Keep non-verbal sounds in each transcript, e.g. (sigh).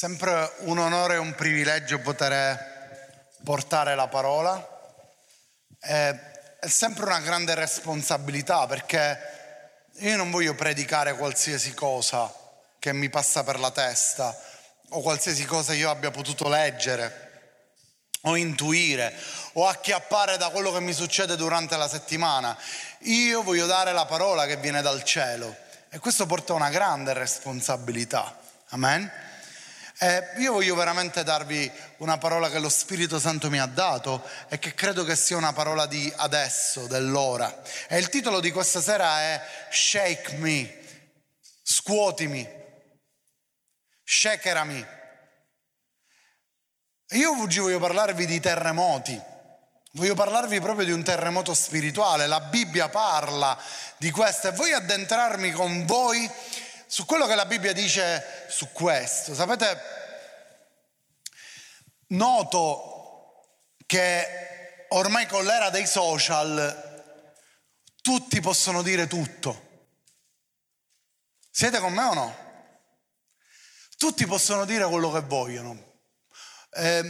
sempre un onore e un privilegio poter portare la parola. È, sempre una grande responsabilità perché io non voglio predicare qualsiasi cosa che mi passa per la testa o qualsiasi cosa io abbia potuto leggere o intuire o acchiappare da quello che mi succede durante la settimana. Io voglio dare la parola che viene dal cielo e questo porta una grande responsabilità. Amen. Eh, io voglio veramente darvi una parola che lo Spirito Santo mi ha dato e che credo che sia una parola di adesso, dell'ora. E il titolo di questa sera è Shake Me, scuotimi, shakerami. Io oggi voglio parlarvi di terremoti. Voglio parlarvi proprio di un terremoto spirituale. La Bibbia parla di questo e voglio addentrarmi con voi su quello che la Bibbia dice su questo. Sapete, noto che ormai con l'era dei social tutti possono dire tutto. Siete con me o no? Tutti possono dire quello che vogliono. Eh,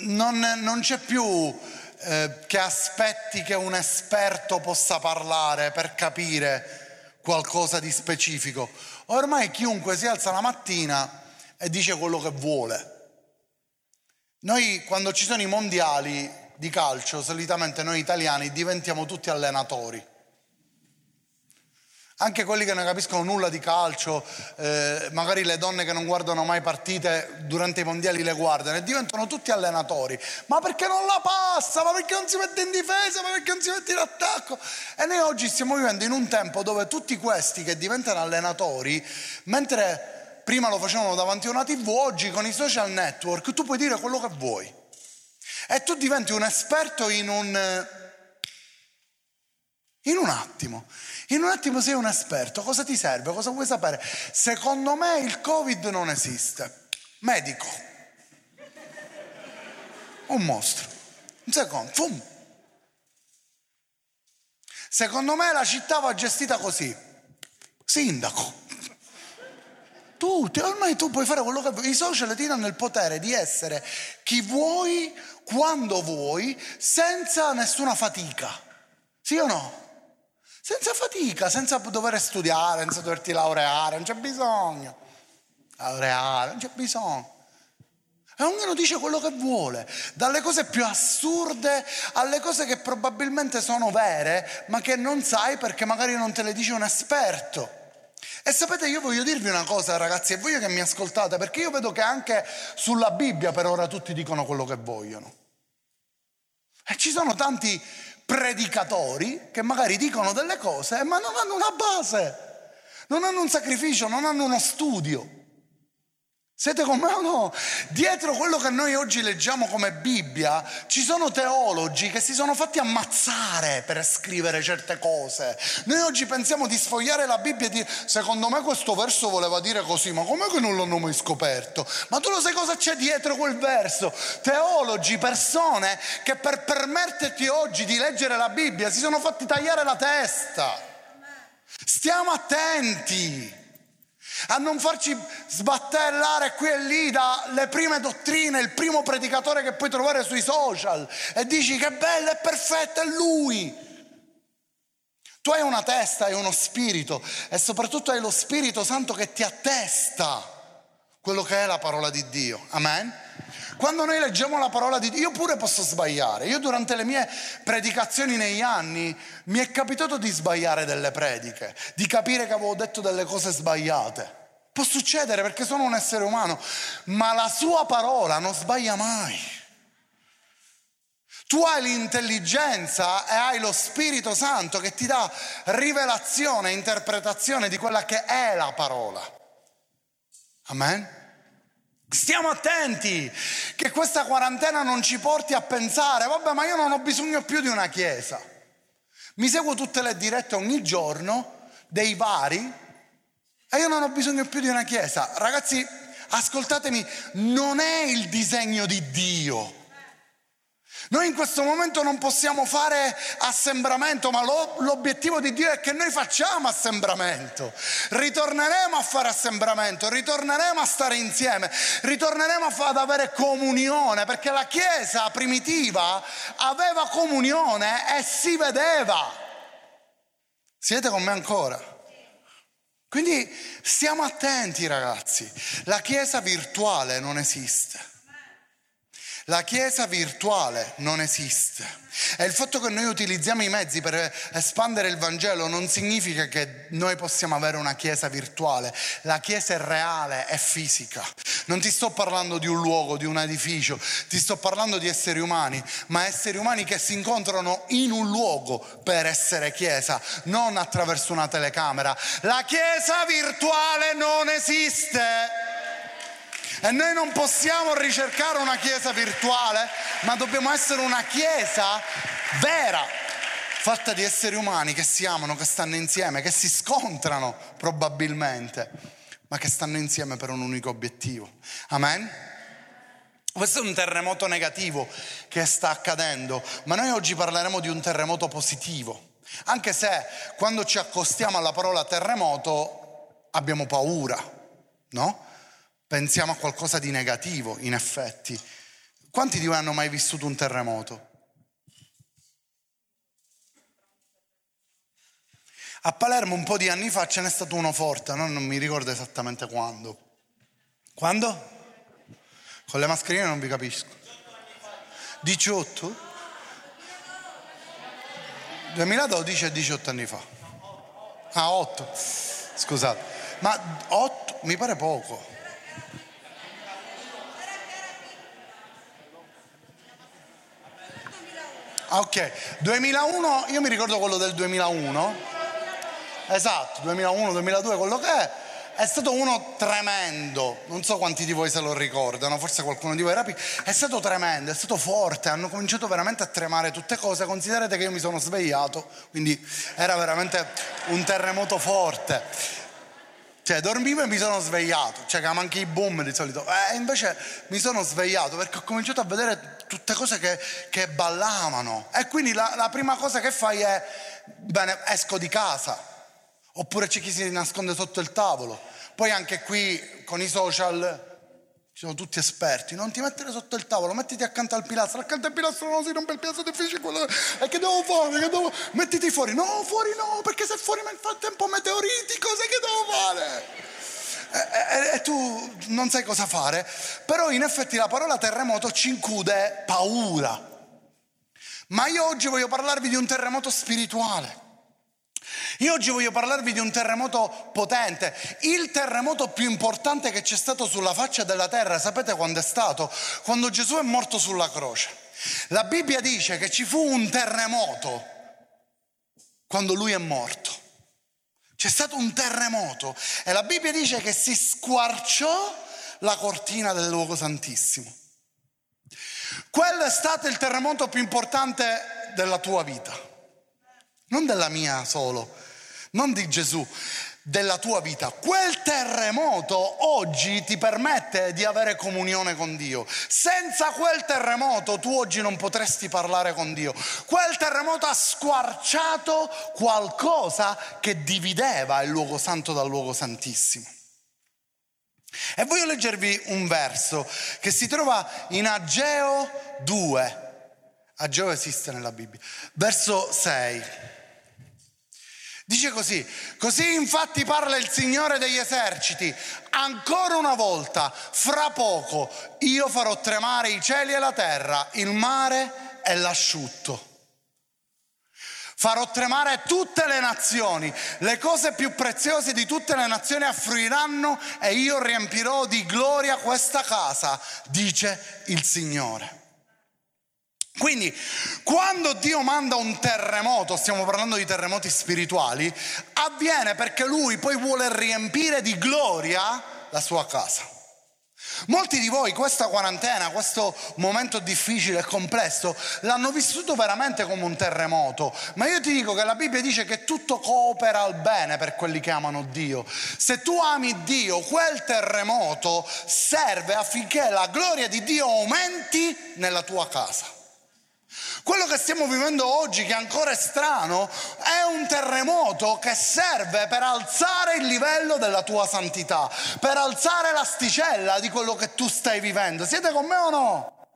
non, non, c'è più eh, che aspetti che un esperto possa parlare per capire qualcosa di specifico. Ormai chiunque si alza la mattina e dice quello che vuole. Noi quando ci sono i mondiali di calcio, solitamente noi italiani diventiamo tutti allenatori. Anche quelli che non capiscono nulla di calcio, eh, magari le donne che non guardano mai partite durante i mondiali le guardano e diventano tutti allenatori. Ma perché non la passa? Ma perché non si mette in difesa? Ma perché non si mette in attacco? E noi oggi stiamo vivendo in un tempo dove tutti questi che diventano allenatori, mentre prima lo facevano davanti a una tv, oggi con i social network tu puoi dire quello che vuoi. E tu diventi un esperto in un, in un attimo. In un attimo sei un esperto, cosa ti serve? Cosa vuoi sapere? Secondo me il Covid non esiste. Medico. Un mostro. Un secondo, fum. Secondo me la città va gestita così. Sindaco. Tu, ormai tu puoi fare quello che vuoi. I social ti danno il potere di essere chi vuoi, quando vuoi, senza nessuna fatica. Sì o no? Senza fatica, senza dover studiare, senza doverti laureare, non c'è bisogno. Laureare, non c'è bisogno. E ognuno dice quello che vuole, dalle cose più assurde alle cose che probabilmente sono vere, ma che non sai perché magari non te le dice un esperto. E sapete, io voglio dirvi una cosa, ragazzi, e voglio che mi ascoltate, perché io vedo che anche sulla Bibbia per ora tutti dicono quello che vogliono. E ci sono tanti predicatori che magari dicono delle cose ma non hanno una base, non hanno un sacrificio, non hanno uno studio. Siete con me o no? Dietro quello che noi oggi leggiamo come Bibbia ci sono teologi che si sono fatti ammazzare per scrivere certe cose. Noi oggi pensiamo di sfogliare la Bibbia e dire secondo me questo verso voleva dire così, ma com'è che non l'hanno mai scoperto? Ma tu lo sai cosa c'è dietro quel verso? Teologi, persone che per permetterti oggi di leggere la Bibbia si sono fatti tagliare la testa. Stiamo attenti a non farci sbattellare qui e lì dalle prime dottrine, il primo predicatore che puoi trovare sui social e dici che bello, è perfetto, è lui. Tu hai una testa, hai uno spirito e soprattutto hai lo Spirito Santo che ti attesta quello che è la parola di Dio. Amen? Quando noi leggiamo la parola di Dio, io pure posso sbagliare. Io durante le mie predicazioni negli anni mi è capitato di sbagliare delle prediche, di capire che avevo detto delle cose sbagliate. Può succedere perché sono un essere umano, ma la sua parola non sbaglia mai. Tu hai l'intelligenza e hai lo Spirito Santo che ti dà rivelazione e interpretazione di quella che è la parola. Amen. Stiamo attenti che questa quarantena non ci porti a pensare, vabbè, ma io non ho bisogno più di una chiesa. Mi seguo tutte le dirette ogni giorno dei vari e io non ho bisogno più di una chiesa. Ragazzi, ascoltatemi, non è il disegno di Dio. Noi in questo momento non possiamo fare assembramento, ma lo, l'obiettivo di Dio è che noi facciamo assembramento. Ritorneremo a fare assembramento, ritorneremo a stare insieme, ritorneremo ad avere comunione, perché la Chiesa primitiva aveva comunione e si vedeva. Siete con me ancora? Quindi stiamo attenti ragazzi, la Chiesa virtuale non esiste. La Chiesa virtuale non esiste e il fatto che noi utilizziamo i mezzi per espandere il Vangelo non significa che noi possiamo avere una Chiesa virtuale. La Chiesa è reale, è fisica. Non ti sto parlando di un luogo, di un edificio, ti sto parlando di esseri umani, ma esseri umani che si incontrano in un luogo per essere Chiesa, non attraverso una telecamera. La Chiesa virtuale non esiste. E noi non possiamo ricercare una chiesa virtuale, ma dobbiamo essere una chiesa vera, fatta di esseri umani che si amano, che stanno insieme, che si scontrano probabilmente, ma che stanno insieme per un unico obiettivo. Amen? Questo è un terremoto negativo che sta accadendo, ma noi oggi parleremo di un terremoto positivo, anche se quando ci accostiamo alla parola terremoto abbiamo paura, no? Pensiamo a qualcosa di negativo, in effetti. Quanti di voi hanno mai vissuto un terremoto? A Palermo un po' di anni fa ce n'è stato uno forte, no? non mi ricordo esattamente quando. Quando? Con le mascherine non vi capisco. 18? 2012 e 18 anni fa. Ah, 8. Scusate. Ma 8 mi pare poco. Ah, ok, 2001, io mi ricordo quello del 2001. Esatto, 2001, 2002, quello che è. È stato uno tremendo, non so quanti di voi se lo ricordano, forse qualcuno di voi era piccolo, è stato tremendo, è stato forte, hanno cominciato veramente a tremare tutte cose, considerate che io mi sono svegliato, quindi era veramente un terremoto forte. Cioè, dormivo e mi sono svegliato, cioè che anche i boom di solito. E eh, invece mi sono svegliato perché ho cominciato a vedere tutte cose che, che ballavano. E quindi la, la prima cosa che fai è, bene, esco di casa. Oppure c'è chi si nasconde sotto il tavolo. Poi anche qui con i social ci sono tutti esperti, non ti mettere sotto il tavolo, mettiti accanto al pilastro, accanto al pilastro non si rompe il pilastro difficile, quello... e che devo fare? Che devo... Mettiti fuori, no, fuori no, perché se fuori nel frattempo meteoriti, cosa che devo fare? E, e, e, tu non sai cosa fare, però in effetti la parola terremoto ci include paura. Ma io oggi voglio parlarvi di un terremoto spirituale. Io oggi voglio parlarvi di un terremoto potente, il terremoto più importante che c'è stato sulla faccia della terra, sapete quando è stato? Quando Gesù è morto sulla croce. La Bibbia dice che ci fu un terremoto quando lui è morto. C'è stato un terremoto e la Bibbia dice che si squarciò la cortina del luogo santissimo. Quello è stato il terremoto più importante della tua vita non della mia solo, non di Gesù, della tua vita. Quel terremoto oggi ti permette di avere comunione con Dio. Senza quel terremoto tu oggi non potresti parlare con Dio. Quel terremoto ha squarciato qualcosa che divideva il luogo santo dal luogo santissimo. E voglio leggervi un verso che si trova in Ageo 2. Ageo esiste nella Bibbia. Verso 6. Dice così, così infatti parla il Signore degli eserciti, ancora una volta, fra poco, io farò tremare i cieli e la terra, il mare e l'asciutto. Farò tremare tutte le nazioni, le cose più preziose di tutte le nazioni affluiranno e io riempirò di gloria questa casa, dice il Signore. Quindi quando Dio manda un terremoto, stiamo parlando di terremoti spirituali, avviene perché Lui poi vuole riempire di gloria la sua casa. Molti di voi questa quarantena, questo momento difficile e complesso, l'hanno vissuto veramente come un terremoto, ma io ti dico che la Bibbia dice che tutto coopera al bene per quelli che amano Dio. Se tu ami Dio, quel terremoto serve affinché la gloria di Dio aumenti nella tua casa. Quello che stiamo vivendo oggi, che ancora è strano, è un terremoto che serve per alzare il livello della tua santità, per alzare l'asticella di quello che tu stai vivendo. Siete con me o no?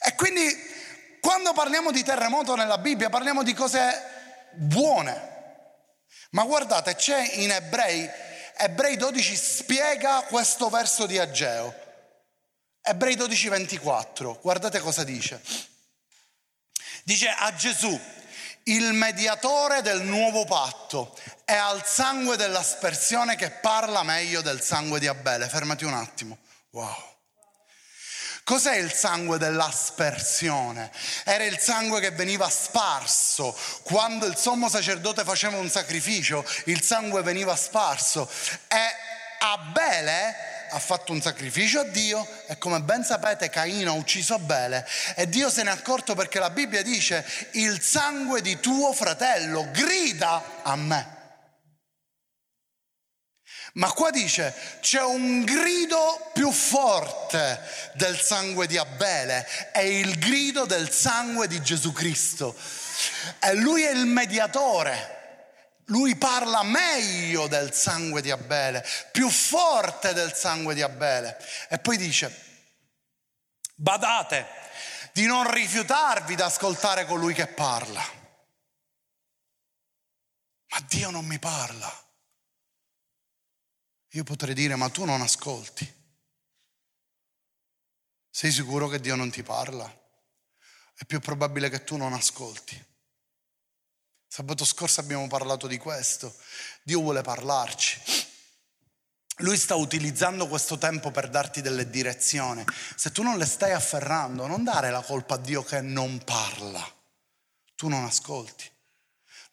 E quindi quando parliamo di terremoto nella Bibbia parliamo di cose buone. Ma guardate, c'è in Ebrei, Ebrei 12 spiega questo verso di Ageo. Ebrei 12, 24, guardate cosa dice. Dice a Gesù, il mediatore del nuovo patto, e al sangue dell'aspersione che parla meglio del sangue di Abele. Fermati un attimo. Wow. Cos'è il sangue dell'aspersione? Era il sangue che veniva sparso. Quando il sommo sacerdote faceva un sacrificio, il sangue veniva sparso. E Abele ha fatto un sacrificio a Dio e come ben sapete Caino ha ucciso Abele e Dio se n'è accorto perché la Bibbia dice il sangue di tuo fratello grida a me. Ma qua dice c'è un grido più forte del sangue di Abele, è il grido del sangue di Gesù Cristo. E lui è il mediatore. Lui parla meglio del sangue di Abele, più forte del sangue di Abele. E poi dice, badate di non rifiutarvi di ascoltare colui che parla. Ma Dio non mi parla. Io potrei dire, ma tu non ascolti. Sei sicuro che Dio non ti parla? È più probabile che tu non ascolti. Sabato scorso abbiamo parlato di questo. Dio vuole parlarci. Lui sta utilizzando questo tempo per darti delle direzioni. Se tu non le stai afferrando, non dare la colpa a Dio che non parla. Tu non ascolti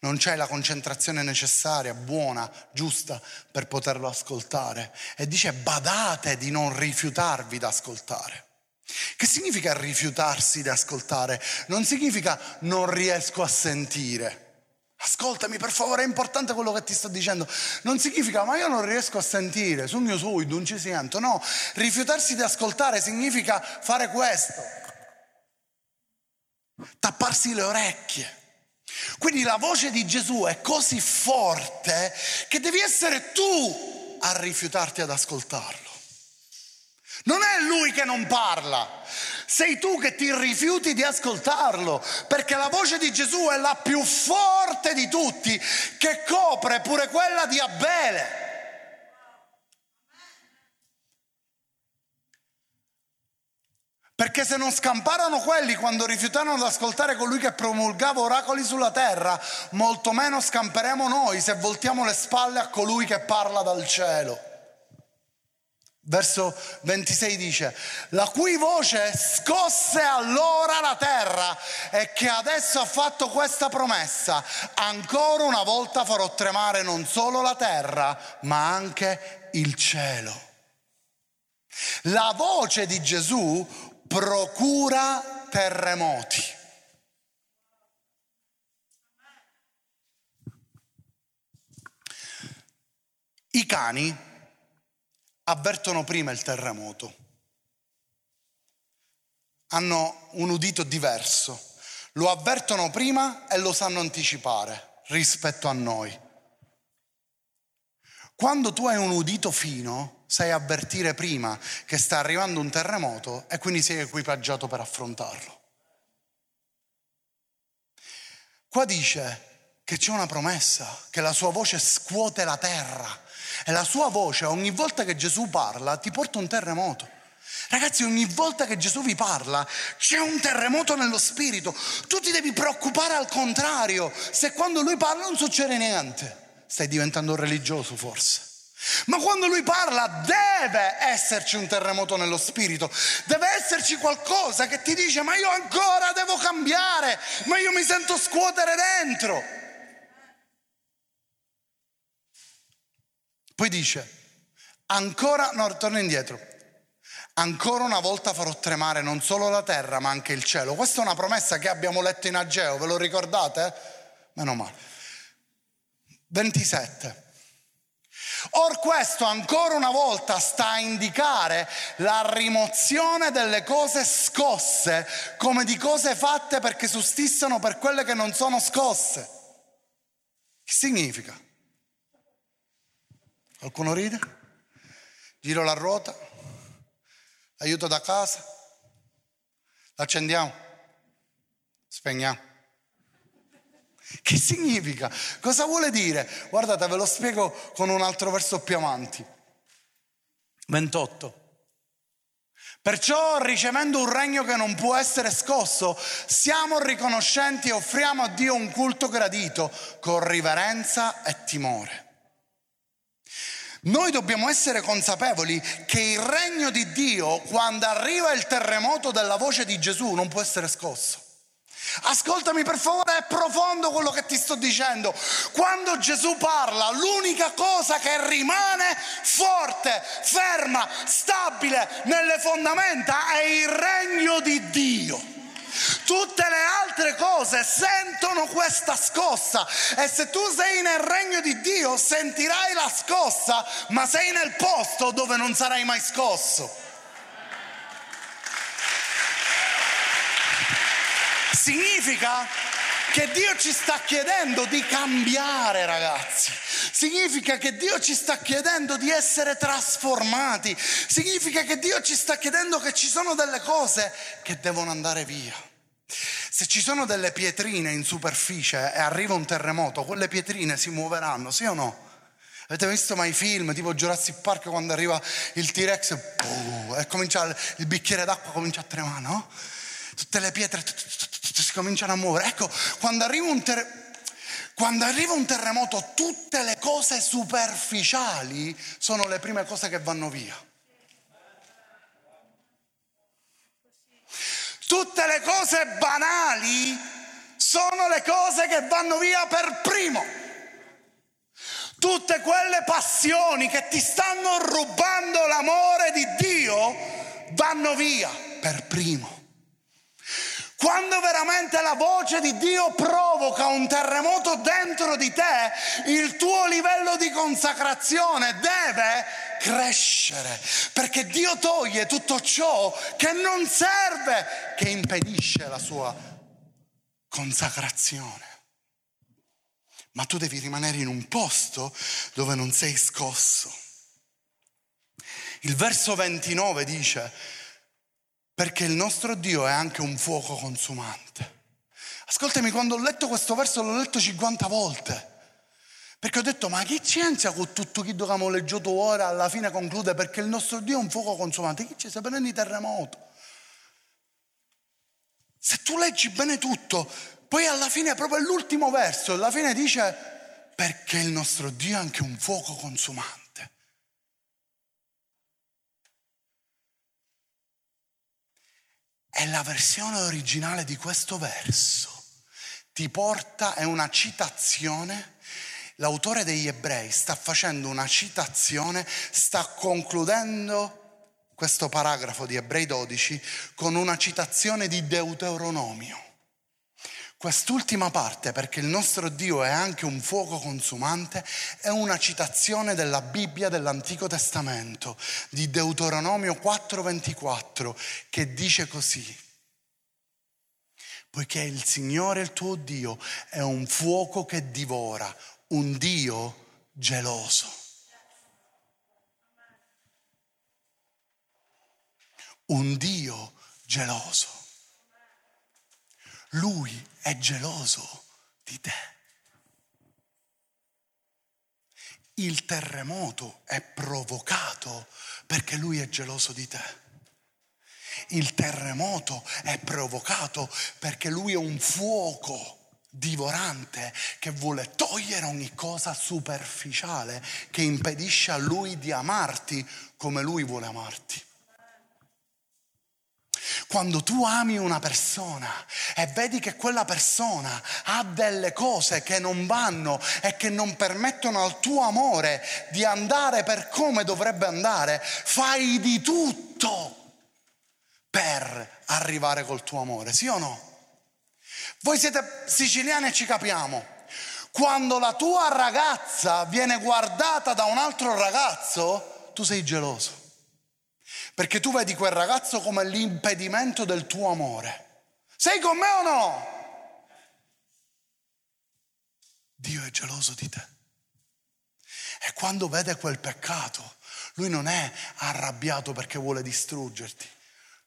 non c'è la concentrazione necessaria, buona, giusta per poterlo ascoltare. E dice badate di non rifiutarvi da ascoltare. Che significa rifiutarsi di ascoltare? Non significa non riesco a sentire. Ascoltami per favore, è importante quello che ti sto dicendo. Non significa ma io non riesco a sentire, mio suo non ci sento. No, rifiutarsi di ascoltare significa fare questo. Tapparsi le orecchie quindi la voce di Gesù è così forte che devi essere tu a rifiutarti ad ascoltarlo. Non è lui che non parla, sei tu che ti rifiuti di ascoltarlo, perché la voce di Gesù è la più forte di tutti, che copre pure quella di Abele. Perché se non scamparono quelli quando rifiutarono di ascoltare colui che promulgava oracoli sulla terra, molto meno scamperemo noi se voltiamo le spalle a colui che parla dal cielo. Verso 26 dice, la cui voce scosse allora la terra e che adesso ha fatto questa promessa, ancora una volta farò tremare non solo la terra, ma anche il cielo. La voce di Gesù procura terremoti. I cani avvertono prima il terremoto, hanno un udito diverso, lo avvertono prima e lo sanno anticipare rispetto a noi. Quando tu hai un udito fino, sai avvertire prima che sta arrivando un terremoto e quindi sei equipaggiato per affrontarlo. Qua dice che c'è una promessa, che la sua voce scuote la terra e la sua voce ogni volta che Gesù parla ti porta un terremoto. Ragazzi, ogni volta che Gesù vi parla c'è un terremoto nello spirito. Tu ti devi preoccupare al contrario. Se quando lui parla non succede niente, stai diventando religioso forse. Ma quando lui parla deve esserci un terremoto nello spirito, deve esserci qualcosa che ti dice ma io ancora devo cambiare, ma io mi sento scuotere dentro. Poi dice, ancora, no, torna indietro, ancora una volta farò tremare non solo la terra ma anche il cielo. Questa è una promessa che abbiamo letto in Ageo, ve lo ricordate? Meno male. 27. Or questo ancora una volta sta a indicare la rimozione delle cose scosse come di cose fatte perché sussistono per quelle che non sono scosse. Che significa? Qualcuno ride? Giro la ruota? Aiuto da casa? Accendiamo? Spegniamo? Che significa? Cosa vuole dire? Guardate, ve lo spiego con un altro verso più avanti. 28. Perciò, ricevendo un regno che non può essere scosso, siamo riconoscenti e offriamo a Dio un culto gradito con riverenza e timore. Noi dobbiamo essere consapevoli che il regno di Dio, quando arriva il terremoto della voce di Gesù, non può essere scosso. Ascoltami per favore, è profondo quello che ti sto dicendo. Quando Gesù parla, l'unica cosa che rimane forte, ferma, stabile nelle fondamenta è il regno di Dio. Tutte le altre cose sentono questa scossa e se tu sei nel regno di Dio sentirai la scossa, ma sei nel posto dove non sarai mai scosso. Significa che Dio ci sta chiedendo di cambiare, ragazzi. Significa che Dio ci sta chiedendo di essere trasformati. Significa che Dio ci sta chiedendo che ci sono delle cose che devono andare via. Se ci sono delle pietrine in superficie e arriva un terremoto, quelle pietrine si muoveranno, sì o no? Avete visto mai film tipo Jurassic Park quando arriva il T-Rex e comincia il bicchiere d'acqua comincia a tremare, no? Tutte le pietre si cominciano a muovere. Ecco, quando arriva un terremoto... Quando arriva un terremoto tutte le cose superficiali sono le prime cose che vanno via. Tutte le cose banali sono le cose che vanno via per primo. Tutte quelle passioni che ti stanno rubando l'amore di Dio vanno via per primo. Quando veramente la voce di Dio provoca un terremoto dentro di te, il tuo livello di consacrazione deve crescere, perché Dio toglie tutto ciò che non serve, che impedisce la sua consacrazione. Ma tu devi rimanere in un posto dove non sei scosso. Il verso 29 dice, perché il nostro Dio è anche un fuoco consumante. Ascoltami, quando ho letto questo verso l'ho letto 50 volte. Perché ho detto, ma chi c'entra con tutto chi abbiamo leggiuto ora? Alla fine conclude, perché il nostro Dio è un fuoco consumante. Chi c'è? Se prendi terremoto. Se tu leggi bene tutto, poi alla fine, proprio l'ultimo verso, alla fine dice, perché il nostro Dio è anche un fuoco consumante. È la versione originale di questo verso. Ti porta, è una citazione. L'autore degli ebrei sta facendo una citazione, sta concludendo questo paragrafo di Ebrei 12 con una citazione di Deuteronomio. Quest'ultima parte, perché il nostro Dio è anche un fuoco consumante, è una citazione della Bibbia dell'Antico Testamento, di Deuteronomio 4:24, che dice così. Poiché il Signore il tuo Dio è un fuoco che divora, un Dio geloso. Un Dio geloso. Lui è geloso di te. Il terremoto è provocato perché lui è geloso di te. Il terremoto è provocato perché lui è un fuoco divorante che vuole togliere ogni cosa superficiale che impedisce a lui di amarti come lui vuole amarti. Quando tu ami una persona e vedi che quella persona ha delle cose che non vanno e che non permettono al tuo amore di andare per come dovrebbe andare, fai di tutto per arrivare col tuo amore, sì o no? Voi siete siciliani e ci capiamo. Quando la tua ragazza viene guardata da un altro ragazzo, tu sei geloso. Perché tu vedi quel ragazzo come l'impedimento del tuo amore. Sei con me o no? Dio è geloso di te. E quando vede quel peccato, lui non è arrabbiato perché vuole distruggerti,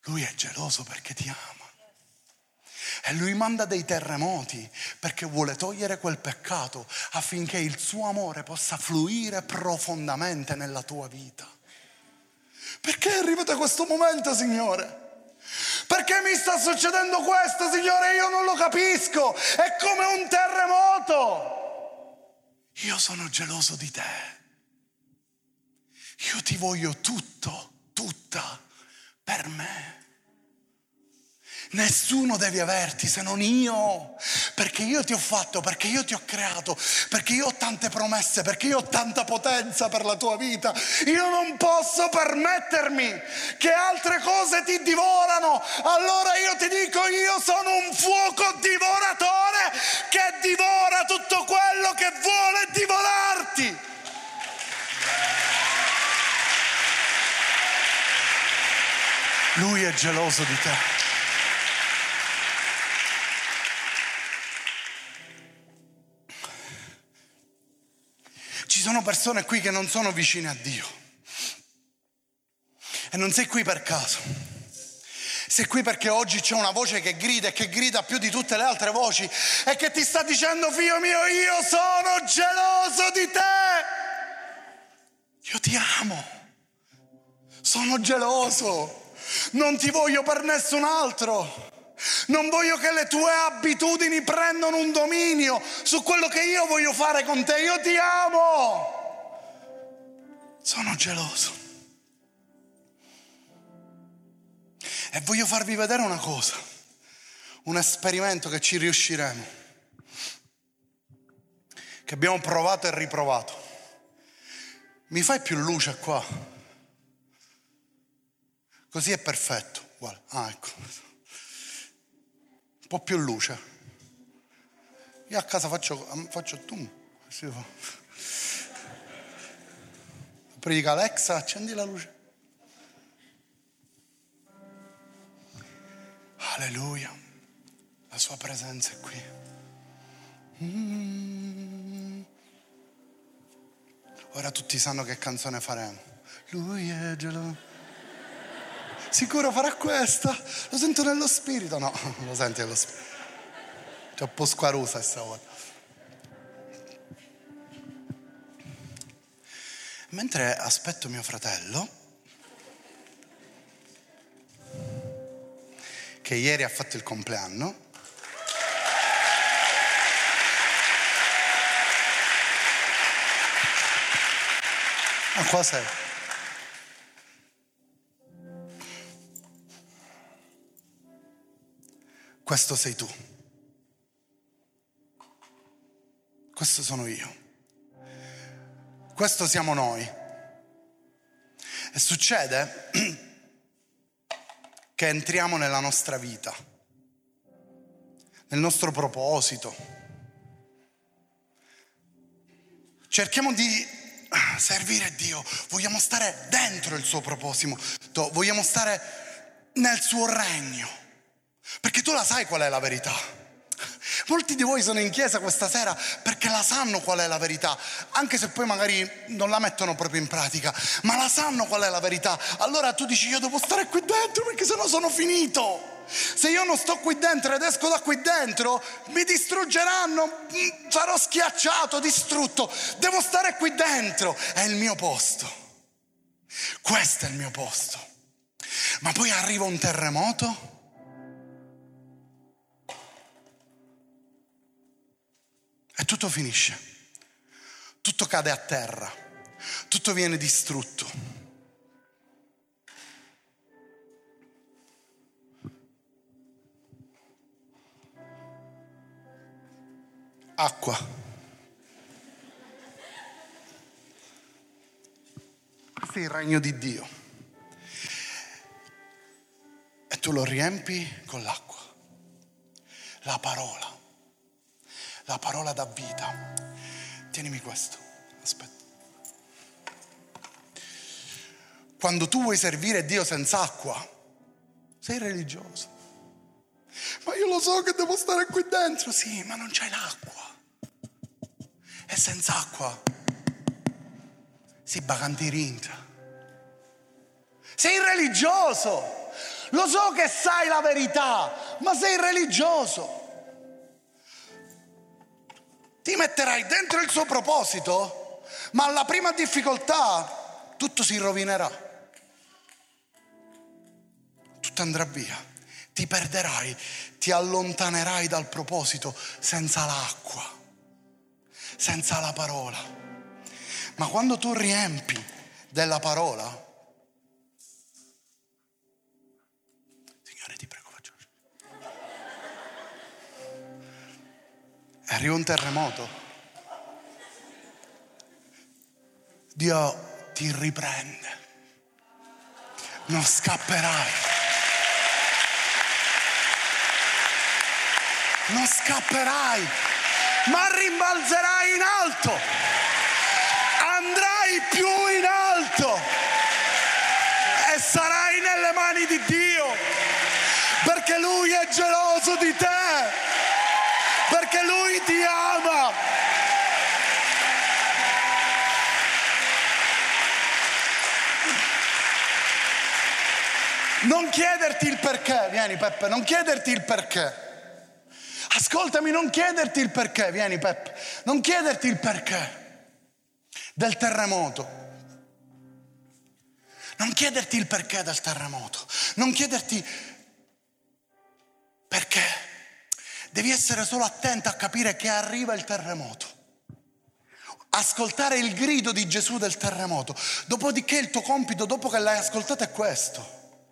lui è geloso perché ti ama. E lui manda dei terremoti perché vuole togliere quel peccato affinché il suo amore possa fluire profondamente nella tua vita. Perché è arrivato questo momento, Signore? Perché mi sta succedendo questo, Signore? Io non lo capisco. È come un terremoto. Io sono geloso di te. Io ti voglio tutto, tutta per me. Nessuno deve averti se non io, perché io ti ho fatto, perché io ti ho creato, perché io ho tante promesse, perché io ho tanta potenza per la tua vita. Io non posso permettermi che altre cose ti divorano. Allora io ti dico, io sono un fuoco divoratore che divora tutto quello che vuole divorarti. Lui è geloso di te. Persone qui che non sono vicine a Dio. E non sei qui per caso. Sei qui perché oggi c'è una voce che grida e che grida più di tutte le altre voci e che ti sta dicendo, figlio mio, io sono geloso di te. Io ti amo. Sono geloso. Non ti voglio per nessun altro. Non voglio che le tue abitudini prendano un dominio su quello che io voglio fare con te. Io ti amo. Sono geloso. E voglio farvi vedere una cosa, un esperimento che ci riusciremo, che abbiamo provato e riprovato. Mi fai più luce qua? Così è perfetto. Guarda. Ah, ecco un po' più luce. Io a casa faccio, faccio tu. Predica Alexa, accendi la luce. Alleluia, la sua presenza è qui. Mm. Ora tutti sanno che canzone faremo. Lui è geloso. Sicuro farà questa? Lo sento nello spirito? No, (laughs) lo senti nello spirito. C'è un po' squarusa questa Mentre aspetto mio fratello, che ieri ha fatto il compleanno, Ah, qua sei. questo sei tu. Questo sono io. Questo siamo noi. E succede (clears throat) che entriamo nella nostra vita, nel nostro proposito. Cerchiamo di servire Dio, vogliamo stare dentro il suo proposito, vogliamo stare nel suo regno. Perché tu la sai qual è la verità. Molti di voi sono in chiesa questa sera perché la sanno qual è la verità, anche se poi magari non la mettono proprio in pratica, ma la sanno qual è la verità. Allora tu dici io devo stare qui dentro perché sennò sono finito. Se io non sto qui dentro ed esco da qui dentro, mi distruggeranno, mm, sarò schiacciato, distrutto. Devo stare qui dentro, è il mio posto. Questo è il mio posto. Ma poi arriva un terremoto E tutto finisce, tutto cade a terra, tutto viene distrutto. Acqua. Questo è il regno di Dio. E tu lo riempi con l'acqua, la parola La parola dà vita. Tienimi questo. Aspetta. Quando tu vuoi servire Dio senza acqua, sei religioso. Ma io lo so che devo stare qui dentro. Sì, ma non c'è l'acqua. E senza acqua si bagantirinta. Sei religioso. Lo so che sai la verità, ma sei religioso. Ti metterai dentro il suo proposito, ma alla prima difficoltà tutto si rovinerà. Tutto andrà via. Ti perderai, ti allontanerai dal proposito senza l'acqua, senza la parola. Ma quando tu riempi della parola, arriva un terremoto, Dio ti riprende, non scapperai, non scapperai, ma rimbalzerai in alto, andrai più in alto. E sarai nelle mani di Dio, perché Lui è geloso di te perché Lui ti ama. Non chiederti il perché, vieni Peppe, non chiederti il perché. Ascoltami, non chiederti il perché, vieni Peppe, non chiederti il perché del terremoto. Non chiederti il perché del terremoto, non chiederti perché Devi essere solo attento a capire che arriva il terremoto. Ascoltare il grido di Gesù del terremoto. Dopodiché il tuo compito, dopo che l'hai ascoltato, è questo.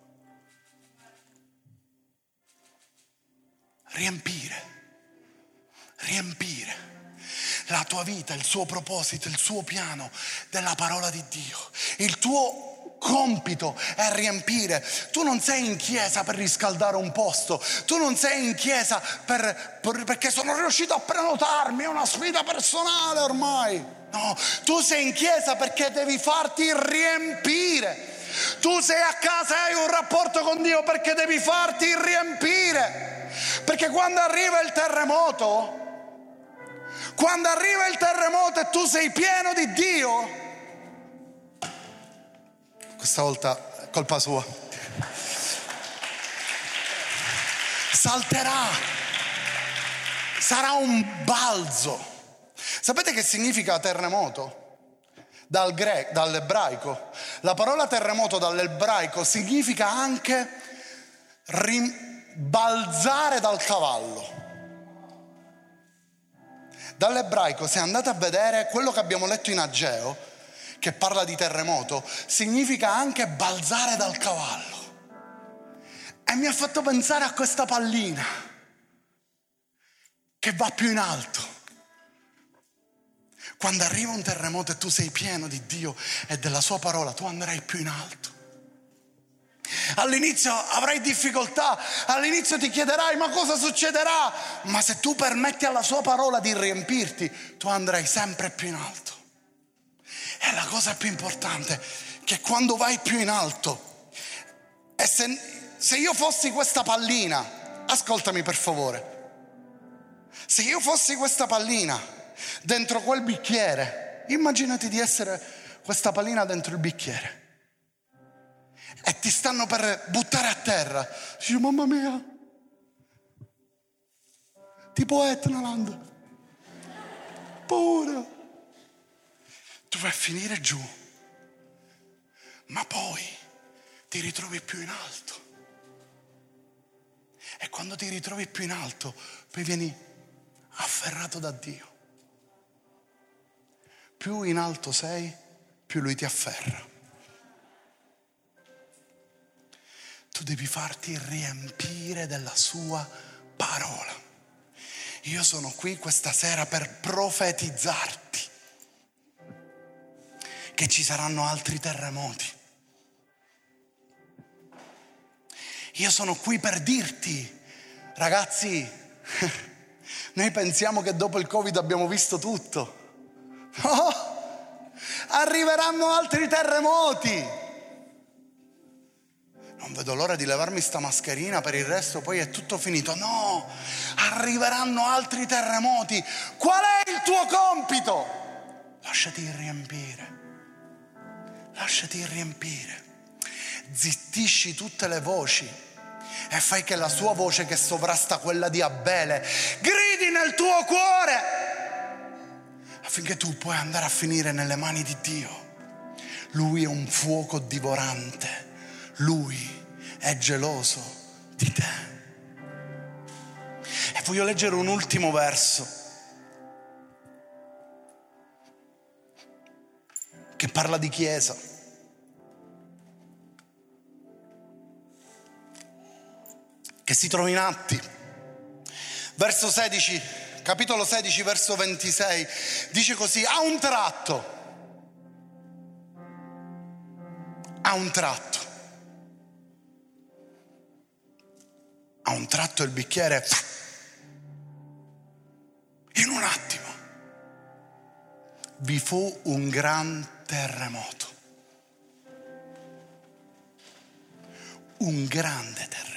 Riempire. Riempire la tua vita, il suo proposito, il suo piano della parola di Dio. Il tuo compito è riempire. Tu non sei in chiesa per riscaldare un posto, tu non sei in chiesa per, per, perché sono riuscito a prenotarmi, è una sfida personale ormai. No, tu sei in chiesa perché devi farti riempire. Tu sei a casa e hai un rapporto con Dio perché devi farti riempire. Perché quando arriva il terremoto, quando arriva il terremoto e tu sei pieno di Dio, questa volta colpa sua. Salterà, sarà un balzo. Sapete che significa terremoto? Dal gre- dall'ebraico. La parola terremoto dall'ebraico significa anche balzare dal cavallo. Dall'ebraico, se andate a vedere quello che abbiamo letto in Ageo, che parla di terremoto, significa anche balzare dal cavallo. E mi ha fatto pensare a questa pallina che va più in alto. Quando arriva un terremoto e tu sei pieno di Dio e della sua parola, tu andrai più in alto. All'inizio avrai difficoltà, all'inizio ti chiederai ma cosa succederà? Ma se tu permetti alla sua parola di riempirti, tu andrai sempre più in alto. È la cosa più importante, che quando vai più in alto, e se, se io fossi questa pallina, ascoltami per favore, se io fossi questa pallina dentro quel bicchiere, immaginati di essere questa pallina dentro il bicchiere e ti stanno per buttare a terra. Dici, mamma mia, tipo Etnaland, paura tu vai a finire giù, ma poi ti ritrovi più in alto. E quando ti ritrovi più in alto, poi vieni afferrato da Dio. Più in alto sei, più Lui ti afferra. Tu devi farti riempire della sua parola. Io sono qui questa sera per profetizzarti che ci saranno altri terremoti. Io sono qui per dirti, ragazzi, (laughs) Noi pensiamo che dopo il Covid abbiamo visto tutto. No, arriveranno altri terremoti. Non vedo l'ora di levarmi sta mascherina, per il resto poi è tutto finito. No, arriveranno altri terremoti. Qual è il tuo compito? Lasciati riempire. Lasciati riempire. Zittisci tutte le voci e fai che la sua voce che sovrasta quella di Abele gridi nel tuo cuore affinché tu puoi andare a finire nelle mani di Dio. Lui è un fuoco divorante, lui è geloso di te. E voglio leggere un ultimo verso che parla di chiesa. Che si trova in Atti, verso 16 capitolo 16, verso 26, dice così, a un tratto, a un tratto, a un tratto il bicchiere, in un attimo, vi fu un gran terremoto, un grande terremoto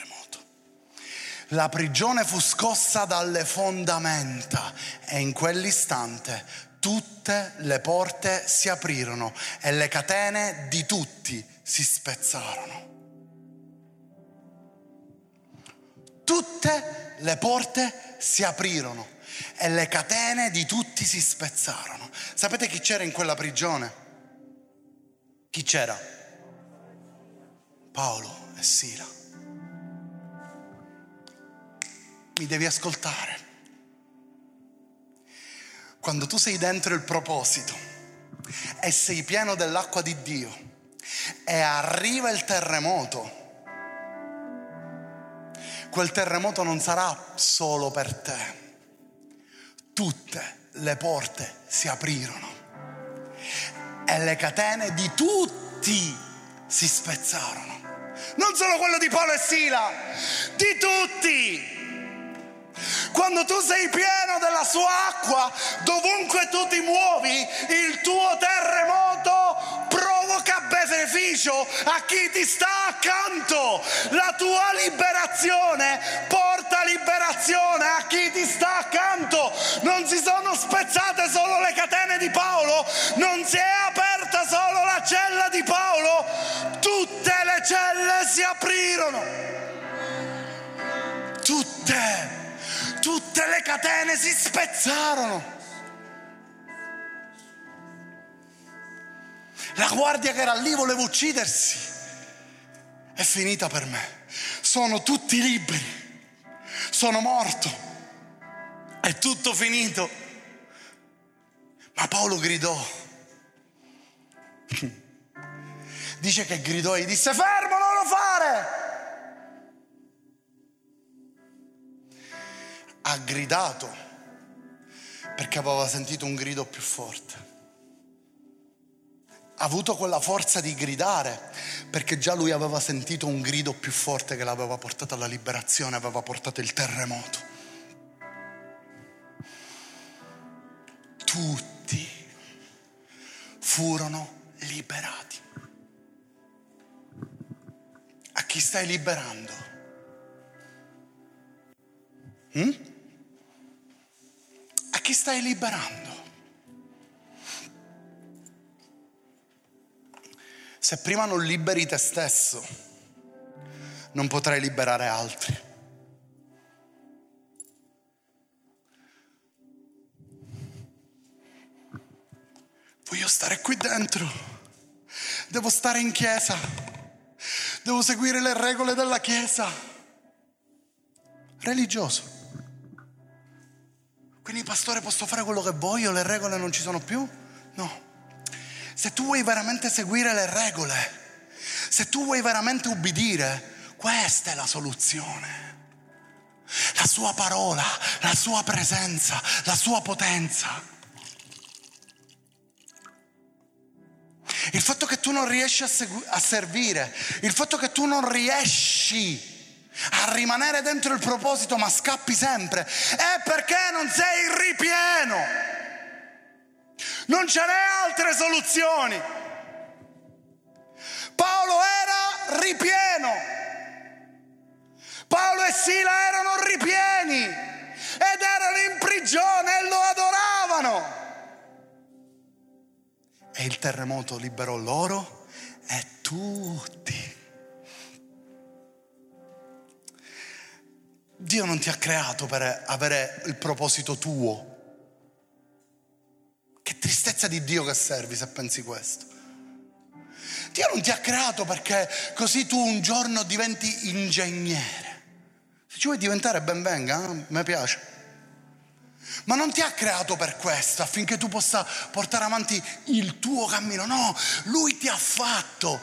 la prigione fu scossa dalle fondamenta e in quell'istante tutte le porte si aprirono e le catene di tutti si spezzarono. Tutte le porte si aprirono e le catene di tutti si spezzarono. Sapete chi c'era in quella prigione? Chi c'era? Paolo e Sila. mi devi ascoltare. Quando tu sei dentro il proposito e sei pieno dell'acqua di Dio e arriva il terremoto, quel terremoto non sarà solo per te. Tutte le porte si aprirono e le catene di tutti si spezzarono. Non solo quello di Paolo e Sila, di tutti. Quando tu sei pieno della sua acqua, dovunque tu ti muovi, il tuo terremoto provoca beneficio a chi ti sta accanto. La tua liberazione porta liberazione a chi ti sta accanto. Non si sono spezzate solo le catene di Paolo, non si è la cella di Paolo, tutte le celle si aprirono. Tutte tutte le catene si spezzarono. La guardia che era lì voleva uccidersi. È finita per me. Sono tutti liberi. Sono morto. È tutto finito. Ma Paolo gridò. (laughs) Dice che gridò e disse fermo, non lo fare. ha gridato perché aveva sentito un grido più forte. Ha avuto quella forza di gridare perché già lui aveva sentito un grido più forte che l'aveva portato alla liberazione, aveva portato il terremoto. Tutti furono liberati. A chi stai liberando? Hmm? chi stai liberando? Se prima non liberi te stesso, non potrai liberare altri. Stare qui dentro, devo stare in chiesa, devo seguire le regole della chiesa. Religioso. Quindi pastore posso fare quello che voglio, le regole non ci sono più? No. Se tu vuoi veramente seguire le regole, se tu vuoi veramente ubbidire, questa è la soluzione. La sua parola, la sua presenza, la sua potenza. Il fatto che tu non riesci a, segu- a servire, il fatto che tu non riesci a rimanere dentro il proposito ma scappi sempre, è perché non sei ripieno. Non ce n'è altre soluzioni. Paolo era ripieno. Paolo e Sila erano ripieni il terremoto liberò loro e tutti. Dio non ti ha creato per avere il proposito tuo. Che tristezza di Dio che servi se pensi questo. Dio non ti ha creato perché così tu un giorno diventi ingegnere. Se ci vuoi diventare ben venga, eh? mi piace. Ma non ti ha creato per questo, affinché tu possa portare avanti il tuo cammino. No, lui ti ha fatto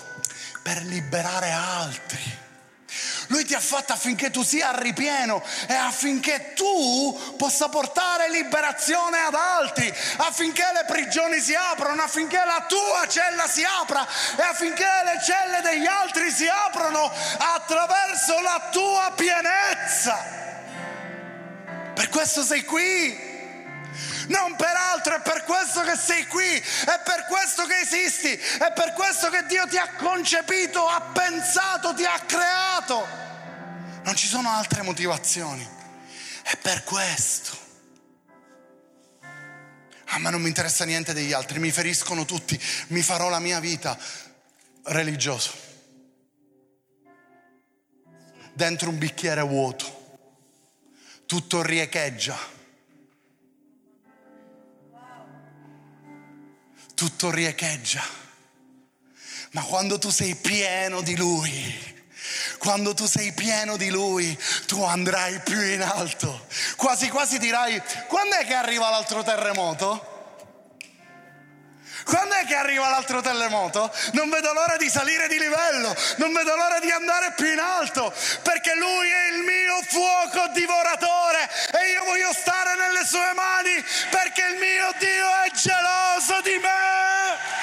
per liberare altri. Lui ti ha fatto affinché tu sia ripieno e affinché tu possa portare liberazione ad altri, affinché le prigioni si aprono, affinché la tua cella si apra e affinché le celle degli altri si aprono attraverso la tua pienezza. Questo sei qui non per altro, è per questo che sei qui, è per questo che esisti, è per questo che Dio ti ha concepito, ha pensato, ti ha creato. Non ci sono altre motivazioni, è per questo. A me non mi interessa niente degli altri, mi feriscono tutti, mi farò la mia vita religioso. Dentro un bicchiere vuoto, tutto riecheggia tutto riecheggia. Ma quando tu sei pieno di Lui, quando tu sei pieno di Lui, tu andrai più in alto. Quasi quasi dirai, quando è che arriva l'altro terremoto? Quando è che arriva l'altro telemoto? Non vedo l'ora di salire di livello, non vedo l'ora di andare più in alto, perché lui è il mio fuoco divoratore e io voglio stare nelle sue mani perché il mio Dio è geloso di me.